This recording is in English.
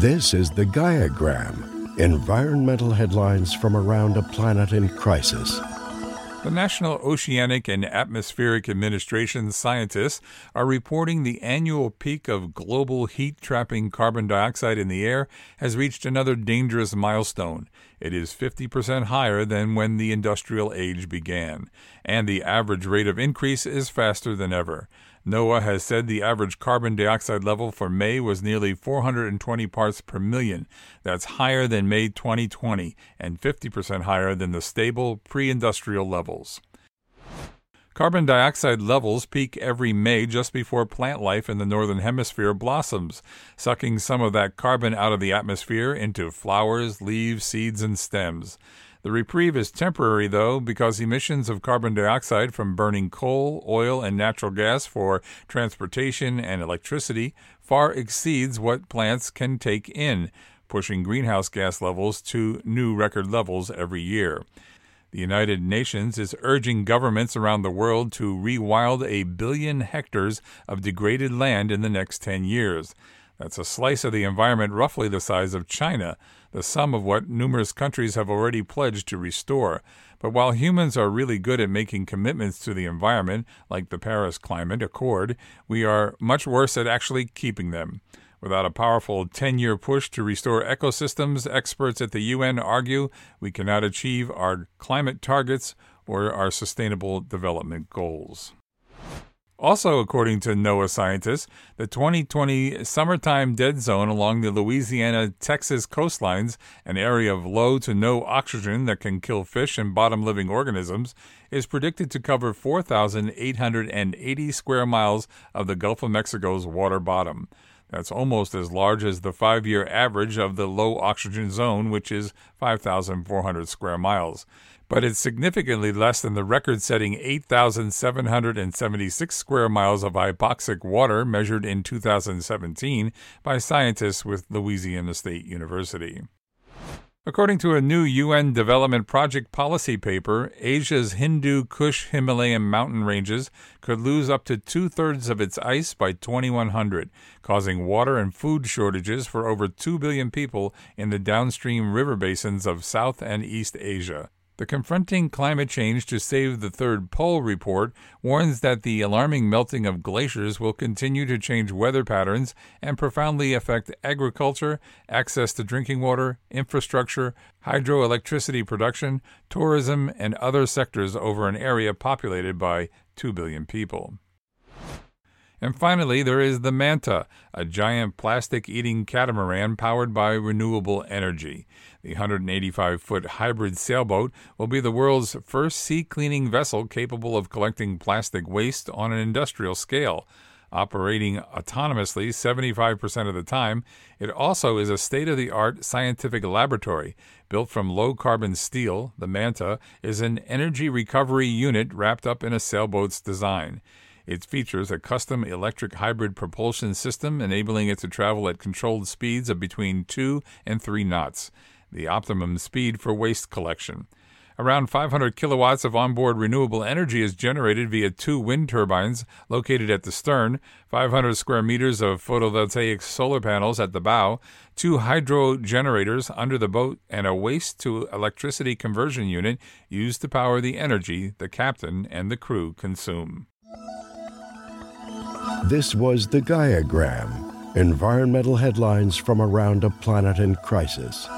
This is the Gaiagram environmental headlines from around a planet in crisis. The National Oceanic and Atmospheric Administration scientists are reporting the annual peak of global heat trapping carbon dioxide in the air has reached another dangerous milestone. It is 50% higher than when the industrial age began, and the average rate of increase is faster than ever. NOAA has said the average carbon dioxide level for May was nearly 420 parts per million. That's higher than May 2020 and 50% higher than the stable pre industrial levels. Carbon dioxide levels peak every May just before plant life in the Northern Hemisphere blossoms, sucking some of that carbon out of the atmosphere into flowers, leaves, seeds, and stems. The reprieve is temporary, though, because emissions of carbon dioxide from burning coal, oil, and natural gas for transportation and electricity far exceeds what plants can take in, pushing greenhouse gas levels to new record levels every year. The United Nations is urging governments around the world to rewild a billion hectares of degraded land in the next 10 years. That's a slice of the environment roughly the size of China, the sum of what numerous countries have already pledged to restore. But while humans are really good at making commitments to the environment, like the Paris Climate Accord, we are much worse at actually keeping them. Without a powerful 10 year push to restore ecosystems, experts at the UN argue we cannot achieve our climate targets or our sustainable development goals. Also, according to NOAA scientists, the 2020 summertime dead zone along the Louisiana Texas coastlines, an area of low to no oxygen that can kill fish and bottom living organisms, is predicted to cover 4,880 square miles of the Gulf of Mexico's water bottom. That's almost as large as the five year average of the low oxygen zone, which is 5,400 square miles but it's significantly less than the record setting 8,776 square miles of hypoxic water measured in 2017 by scientists with Louisiana State University. According to a new UN Development Project policy paper, Asia's Hindu Kush Himalayan mountain ranges could lose up to two thirds of its ice by 2100, causing water and food shortages for over 2 billion people in the downstream river basins of South and East Asia. The Confronting Climate Change to Save the Third Pole report warns that the alarming melting of glaciers will continue to change weather patterns and profoundly affect agriculture, access to drinking water, infrastructure, hydroelectricity production, tourism, and other sectors over an area populated by 2 billion people. And finally, there is the Manta, a giant plastic eating catamaran powered by renewable energy. The 185 foot hybrid sailboat will be the world's first sea cleaning vessel capable of collecting plastic waste on an industrial scale. Operating autonomously 75% of the time, it also is a state of the art scientific laboratory. Built from low carbon steel, the Manta is an energy recovery unit wrapped up in a sailboat's design. It features a custom electric hybrid propulsion system enabling it to travel at controlled speeds of between 2 and 3 knots, the optimum speed for waste collection. Around 500 kilowatts of onboard renewable energy is generated via two wind turbines located at the stern, 500 square meters of photovoltaic solar panels at the bow, two hydro generators under the boat, and a waste to electricity conversion unit used to power the energy the captain and the crew consume. This was the Gaiagram environmental headlines from around a planet in crisis.